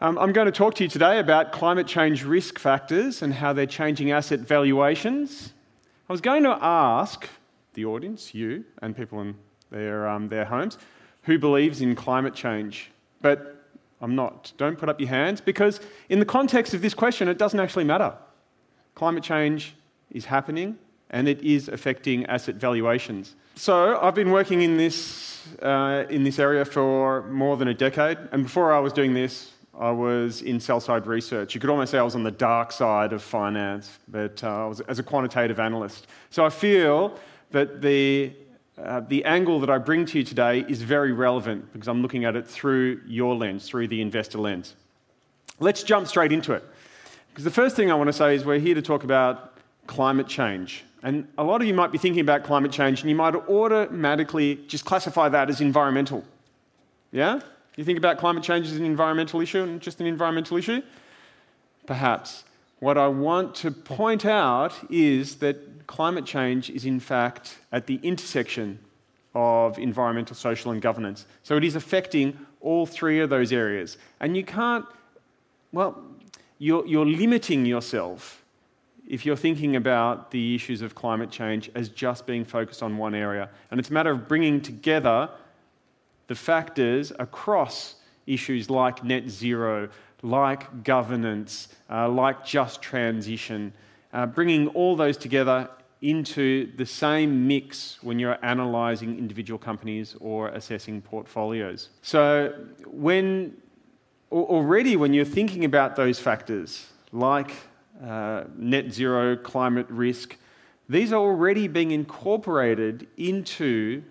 Um, I'm going to talk to you today about climate change risk factors and how they're changing asset valuations. I was going to ask the audience, you and people in their, um, their homes, who believes in climate change, but I'm not. Don't put up your hands because, in the context of this question, it doesn't actually matter. Climate change is happening and it is affecting asset valuations. So, I've been working in this, uh, in this area for more than a decade, and before I was doing this, I was in sell side research. You could almost say I was on the dark side of finance, but uh, I was as a quantitative analyst. So I feel that the, uh, the angle that I bring to you today is very relevant because I'm looking at it through your lens, through the investor lens. Let's jump straight into it. Because the first thing I want to say is we're here to talk about climate change. And a lot of you might be thinking about climate change and you might automatically just classify that as environmental. Yeah? You think about climate change as an environmental issue and just an environmental issue? Perhaps. What I want to point out is that climate change is, in fact, at the intersection of environmental, social, and governance. So it is affecting all three of those areas. And you can't, well, you're, you're limiting yourself if you're thinking about the issues of climate change as just being focused on one area. And it's a matter of bringing together the factors across issues like net zero, like governance, uh, like just transition, uh, bringing all those together into the same mix when you're analysing individual companies or assessing portfolios. So, when already when you're thinking about those factors like uh, net zero, climate risk, these are already being incorporated into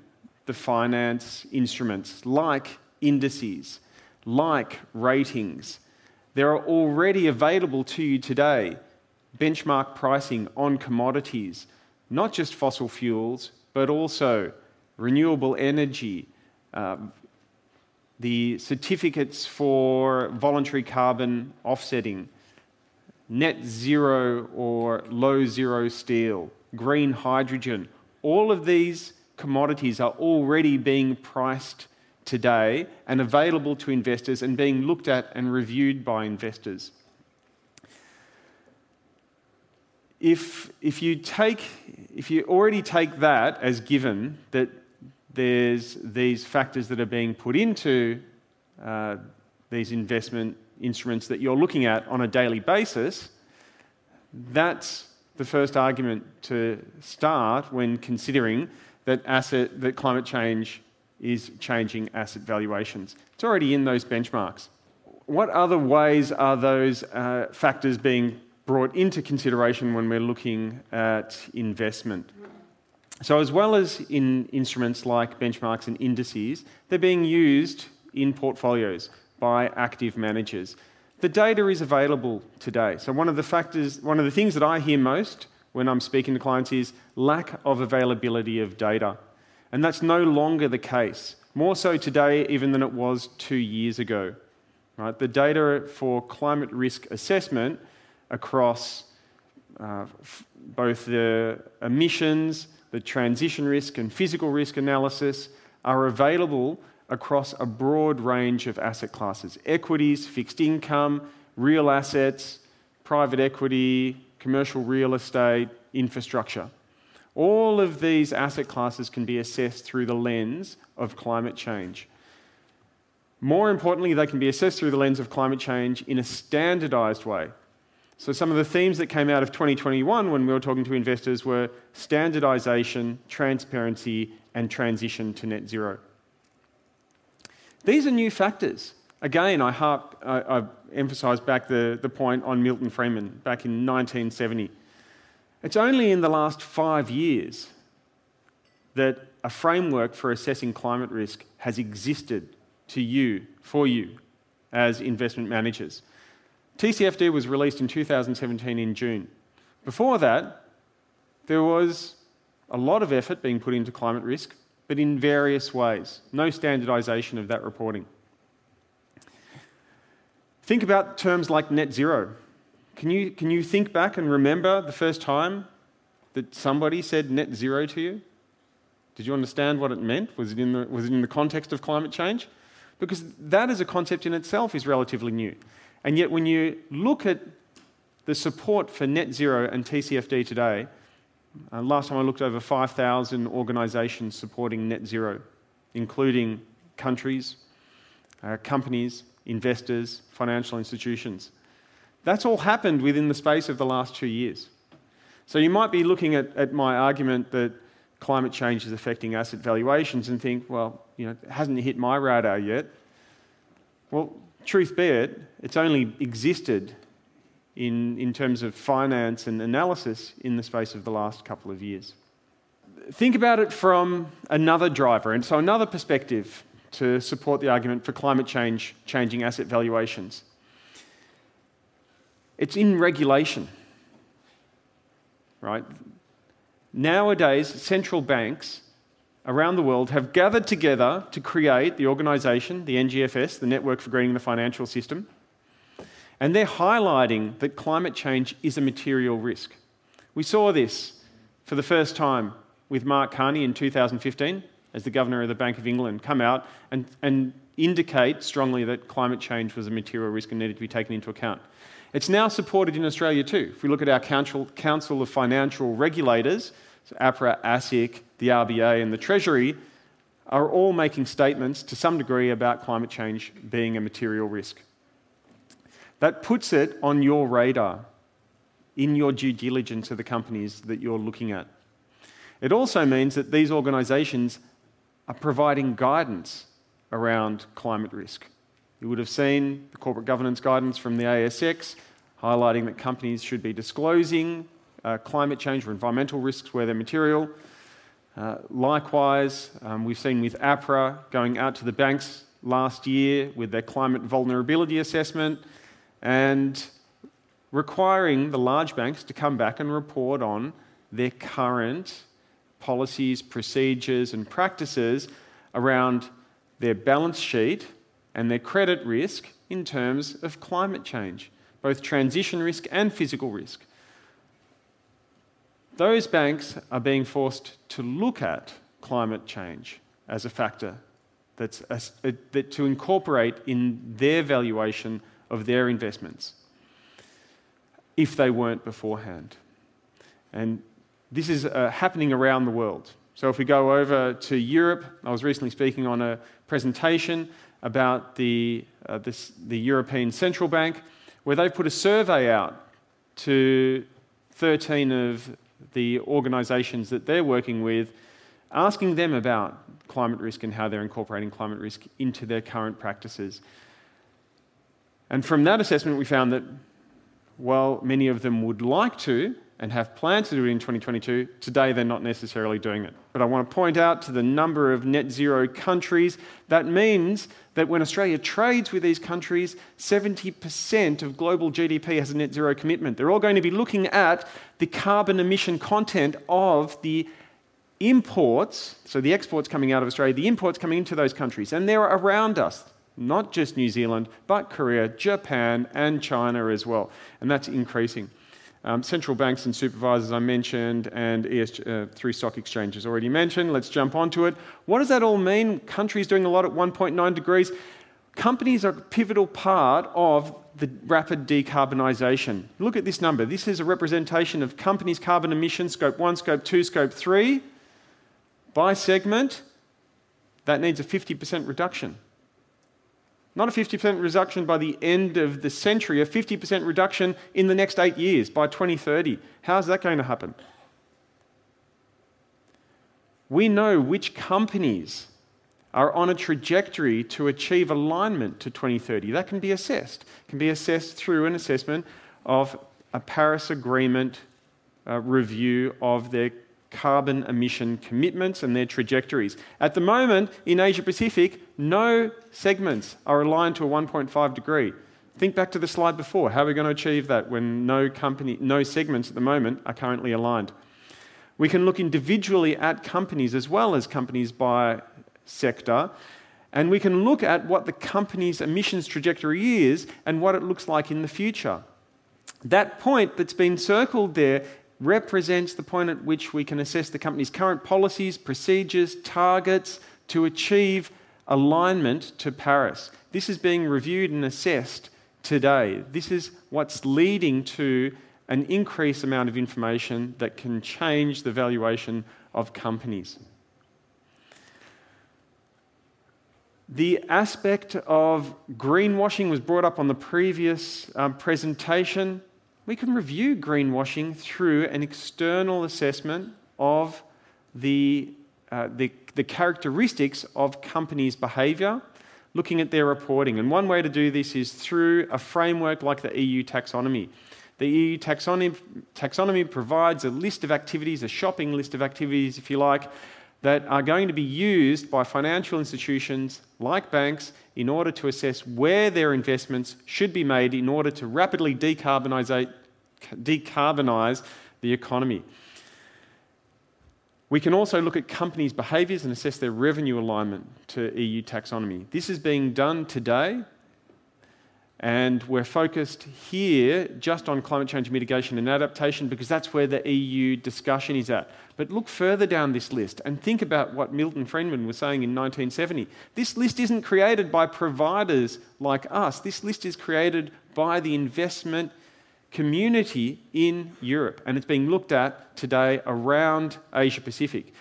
the finance instruments like indices, like ratings. There are already available to you today benchmark pricing on commodities, not just fossil fuels, but also renewable energy, uh, the certificates for voluntary carbon offsetting, net zero or low zero steel, green hydrogen. All of these commodities are already being priced today and available to investors and being looked at and reviewed by investors. If, if, you take, if you already take that as given that there's these factors that are being put into uh, these investment instruments that you're looking at on a daily basis, that's the first argument to start when considering that, asset, that climate change is changing asset valuations. It's already in those benchmarks. What other ways are those uh, factors being brought into consideration when we're looking at investment? So, as well as in instruments like benchmarks and indices, they're being used in portfolios by active managers. The data is available today. So, one of the factors, one of the things that I hear most when I'm speaking to clients is lack of availability of data. And that's no longer the case. More so today, even than it was two years ago. Right? The data for climate risk assessment across uh, f- both the emissions, the transition risk, and physical risk analysis are available across a broad range of asset classes equities, fixed income, real assets, private equity, commercial real estate, infrastructure. All of these asset classes can be assessed through the lens of climate change. More importantly, they can be assessed through the lens of climate change in a standardized way. So, some of the themes that came out of 2021 when we were talking to investors were standardization, transparency, and transition to net zero. These are new factors. Again, I, I, I emphasise back the, the point on Milton Friedman back in 1970. It's only in the last five years that a framework for assessing climate risk has existed to you, for you, as investment managers. TCFD was released in 2017 in June. Before that, there was a lot of effort being put into climate risk, but in various ways. No standardisation of that reporting. Think about terms like net zero. Can you, can you think back and remember the first time that somebody said net zero to you? Did you understand what it meant? Was it in the, was it in the context of climate change? because that as a concept in itself is relatively new. And yet, when you look at the support for net zero and TCFD today, uh, last time I looked over 5,000 organisations supporting net zero, including countries, uh, companies, investors, financial institutions. That's all happened within the space of the last two years. So you might be looking at, at my argument that climate change is affecting asset valuations and think, well, you know, it hasn't hit my radar yet. Well, truth be it, it's only existed in, in terms of finance and analysis in the space of the last couple of years. Think about it from another driver, and so another perspective to support the argument for climate change changing asset valuations. It's in regulation, right? Nowadays, central banks around the world have gathered together to create the organisation, the NGFS, the Network for Greening the Financial System, and they're highlighting that climate change is a material risk. We saw this for the first time with Mark Carney in 2015 as the Governor of the Bank of England come out and, and indicate strongly that climate change was a material risk and needed to be taken into account. It's now supported in Australia too. If we look at our Council, Council of Financial Regulators, so APRA, ASIC, the RBA, and the Treasury, are all making statements to some degree about climate change being a material risk. That puts it on your radar in your due diligence of the companies that you're looking at. It also means that these organisations are providing guidance around climate risk. You would have seen the corporate governance guidance from the ASX highlighting that companies should be disclosing uh, climate change or environmental risks where they're material. Uh, likewise, um, we've seen with APRA going out to the banks last year with their climate vulnerability assessment and requiring the large banks to come back and report on their current policies, procedures, and practices around their balance sheet and their credit risk in terms of climate change, both transition risk and physical risk. Those banks are being forced to look at climate change as a factor that's a, a, uh, that to incorporate in their valuation of their investments if they weren't beforehand. And this is uh, happening around the world. So if we go over to Europe, I was recently speaking on a presentation about the, uh, this, the European Central Bank, where they've put a survey out to 13 of the organisations that they're working with, asking them about climate risk and how they're incorporating climate risk into their current practices. And from that assessment, we found that while many of them would like to, and have plans to do it in 2022, today they're not necessarily doing it. But I want to point out to the number of net zero countries, that means that when Australia trades with these countries, 70% of global GDP has a net zero commitment. They're all going to be looking at the carbon emission content of the imports, so the exports coming out of Australia, the imports coming into those countries, and they're around us. Not just New Zealand, but Korea, Japan, and China as well. And that's increasing. Um, central banks and supervisors I mentioned, and uh, through stock exchanges already mentioned. Let's jump onto it. What does that all mean? Countries doing a lot at 1.9 degrees. Companies are a pivotal part of the rapid decarbonisation. Look at this number. This is a representation of companies' carbon emissions, scope 1, scope 2, scope 3. By segment, that needs a 50% reduction. Not a 50% reduction by the end of the century, a 50% reduction in the next eight years by 2030. How's that going to happen? We know which companies are on a trajectory to achieve alignment to 2030. That can be assessed. It can be assessed through an assessment of a Paris Agreement uh, review of their carbon emission commitments and their trajectories. At the moment, in Asia Pacific, no segments are aligned to a 1.5 degree. Think back to the slide before. How are we going to achieve that when no, company, no segments at the moment are currently aligned? We can look individually at companies as well as companies by sector, and we can look at what the company's emissions trajectory is and what it looks like in the future. That point that's been circled there represents the point at which we can assess the company's current policies, procedures, targets to achieve alignment to Paris. This is being reviewed and assessed today. This is what's leading to an increased amount of information that can change the valuation of companies. The aspect of greenwashing was brought up on the previous um, presentation. We can review greenwashing through an external assessment of the, uh, the, the characteristics of companies' behaviour, looking at their reporting. And one way to do this is through a framework like the EU taxonomy. The EU taxonomy, taxonomy provides a list of activities, a shopping list of activities, if you like, that are going to be used by financial institutions like banks in order to assess where their investments should be made in order to rapidly decarbonise, the economy. We can also look at companies' behaviours and assess their revenue alignment to EU taxonomy. This is being done today and we're focused here just on climate change mitigation and adaptation because that's where the EU discussion is at. But look further down this list and think about what Milton Friedman was saying in 1970. This list isn't created by providers like us, this list is created by the investment community in Europe, and it's being looked at today around Asia Pacific.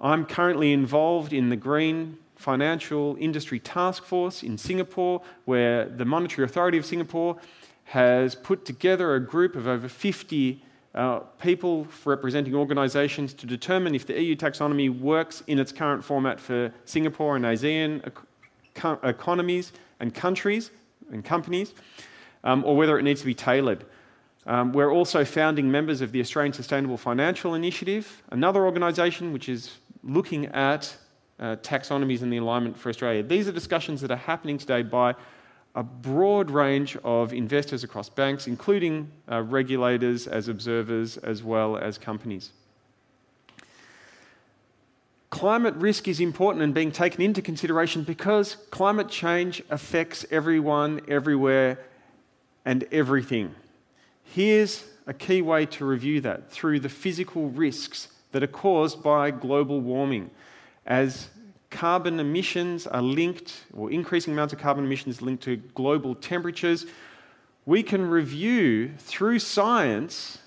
I'm currently involved in the Green Financial Industry Task Force in Singapore, where the Monetary Authority of Singapore has put together a group of over 50 uh, people representing organisations to determine if the EU taxonomy works in its current format for Singapore and ASEAN ec- economies and countries and companies, um, or whether it needs to be tailored. Um, we're also founding members of the Australian Sustainable Financial Initiative, another organisation which is looking at uh, taxonomies and the alignment for Australia. These are discussions that are happening today by a broad range of investors across banks, including uh, regulators as observers as well as companies. Climate risk is important and being taken into consideration because climate change affects everyone, everywhere, and everything. Here's a key way to review that through the physical risks that are caused by global warming as carbon emissions are linked, or increasing amounts of carbon emissions linked to global temperatures, we can review through science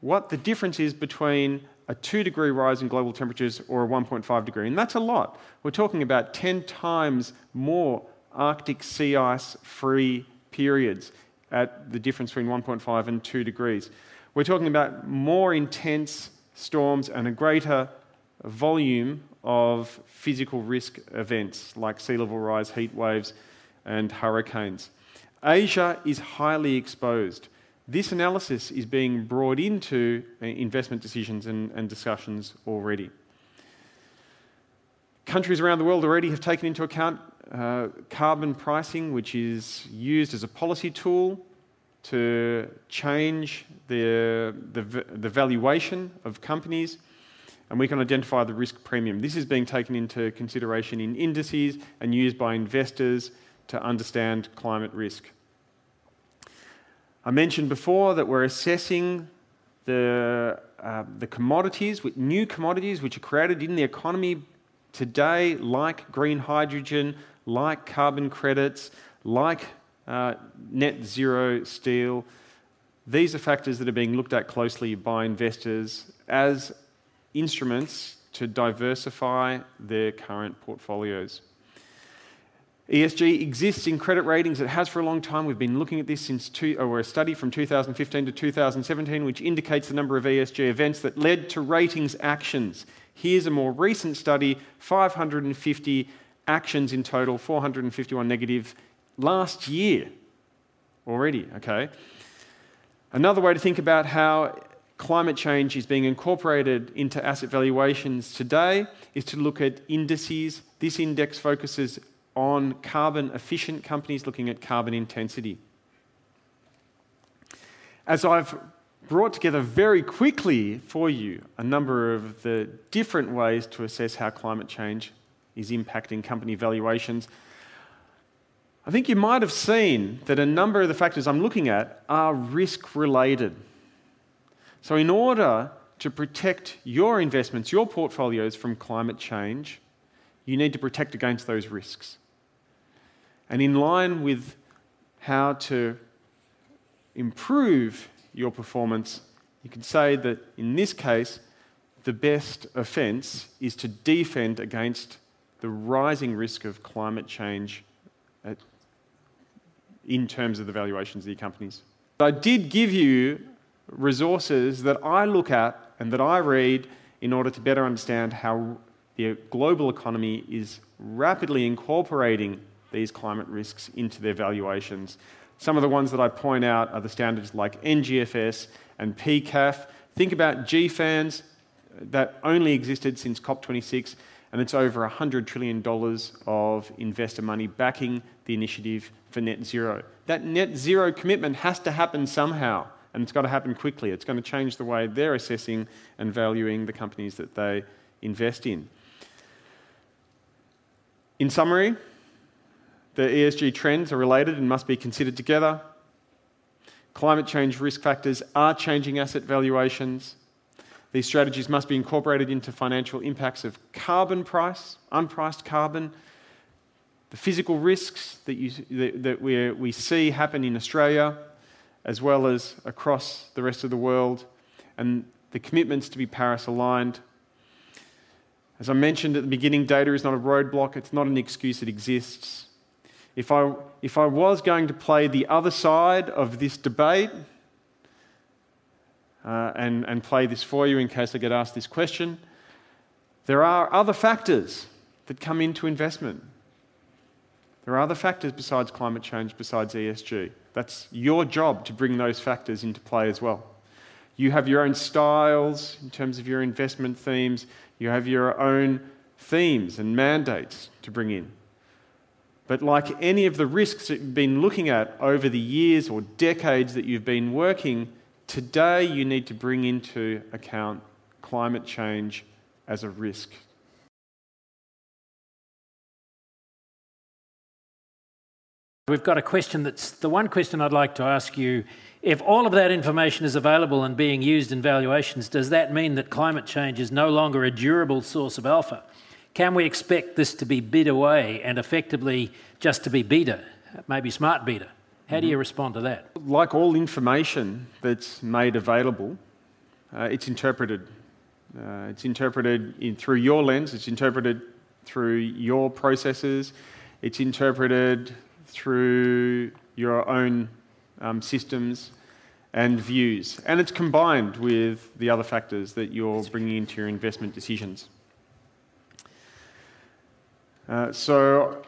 what the difference is between a 2 degree rise in global temperatures or a 1.5 degree. And that's a lot. We're talking about 10 times more Arctic sea ice free periods at the difference between 1.5 and 2 degrees. We're talking about more intense storms and a greater volume of physical risk events like sea level rise, heat waves, and hurricanes. Asia is highly exposed. This analysis is being brought into uh, investment decisions and, and discussions already. Countries around the world already have taken into account uh, carbon pricing, which is used as a policy tool to change the, the, the valuation of companies and we can identify the risk premium. This is being taken into consideration in indices and used by investors to understand climate risk. I mentioned before that we're assessing the, uh, the commodities, new commodities which are created in the economy today, like green hydrogen, like carbon credits, like uh, net zero steel. These are factors that are being looked at closely by investors as instruments to diversify their current portfolios. ESG exists in credit ratings. It has for a long time. We've been looking at this since two, or a study from 2015 to 2017, which indicates the number of ESG events that led to ratings actions. Here's a more recent study 550 actions in total, 451 negative last year already, okay? Another way to think about how climate change is being incorporated into asset valuations today is to look at indices. This index focuses on carbon efficient companies looking at carbon intensity. As I've brought together very quickly for you a number of the different ways to assess how climate change is impacting company valuations, I think you might have seen that a number of the factors I'm looking at are risk related. So, in order to protect your investments, your portfolios from climate change, you need to protect against those risks. And in line with how to improve your performance, you can say that in this case, the best offence is to defend against the rising risk of climate change at, in terms of the valuations of your companies. I did give you resources that I look at and that I read in order to better understand how the global economy is rapidly incorporating these climate risks into their valuations. Some of the ones that I point out are the standards like NGFS and PCAF. Think about GFANZ that only existed since COP26, and it's over $100 trillion of investor money backing the initiative for net zero. That net zero commitment has to happen somehow, and it's got to happen quickly. It's going to change the way they're assessing and valuing the companies that they invest in. In summary, the ESG trends are related and must be considered together. Climate change risk factors are changing asset valuations. These strategies must be incorporated into financial impacts of carbon price, unpriced carbon, the physical risks that, you, that, that we, see happen in Australia, as well as across the rest of the world, and the commitments to be Paris aligned. As I mentioned at the beginning, data is not a roadblock, it's not an excuse, it exists. If I, if I was going to play the other side of this debate, uh, and, and play this for you in case I get asked this question. There are other factors that come into investment. There are other factors besides climate change, besides ESG. That's your job to bring those factors into play as well. You have your own styles in terms of your investment themes, you have your own themes and mandates to bring in. But like any of the risks that you've been looking at over the years or decades that you've been working, Today, you need to bring into account climate change as a risk. We've got a question that's the one question I'd like to ask you. If all of that information is available and being used in valuations, does that mean that climate change is no longer a durable source of alpha? Can we expect this to be bid away and effectively just to be beta, maybe smart beta? How do you respond to that? Like all information that's made available, uh, it's interpreted. Uh, it's interpreted in, through your lens, it's interpreted through your processes, it's interpreted through your own um, systems and views. And it's combined with the other factors that you're bringing into your investment decisions. Uh, so,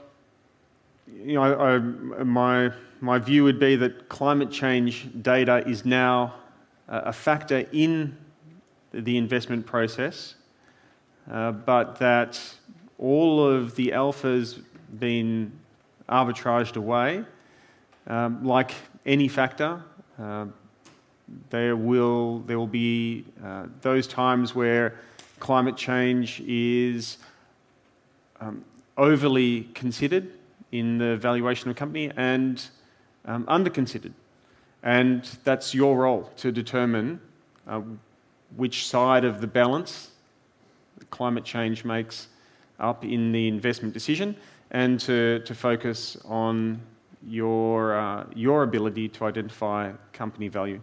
you know, I, I, my my view would be that climate change data is now a factor in the investment process, uh, but that all of the alphas been arbitraged away. Um, like any factor, uh, there will there will be uh, those times where climate change is um, overly considered in the valuation of a company and um, underconsidered. And that's your role to determine uh, which side of the balance climate change makes up in the investment decision and to, to focus on your, uh, your ability to identify company value.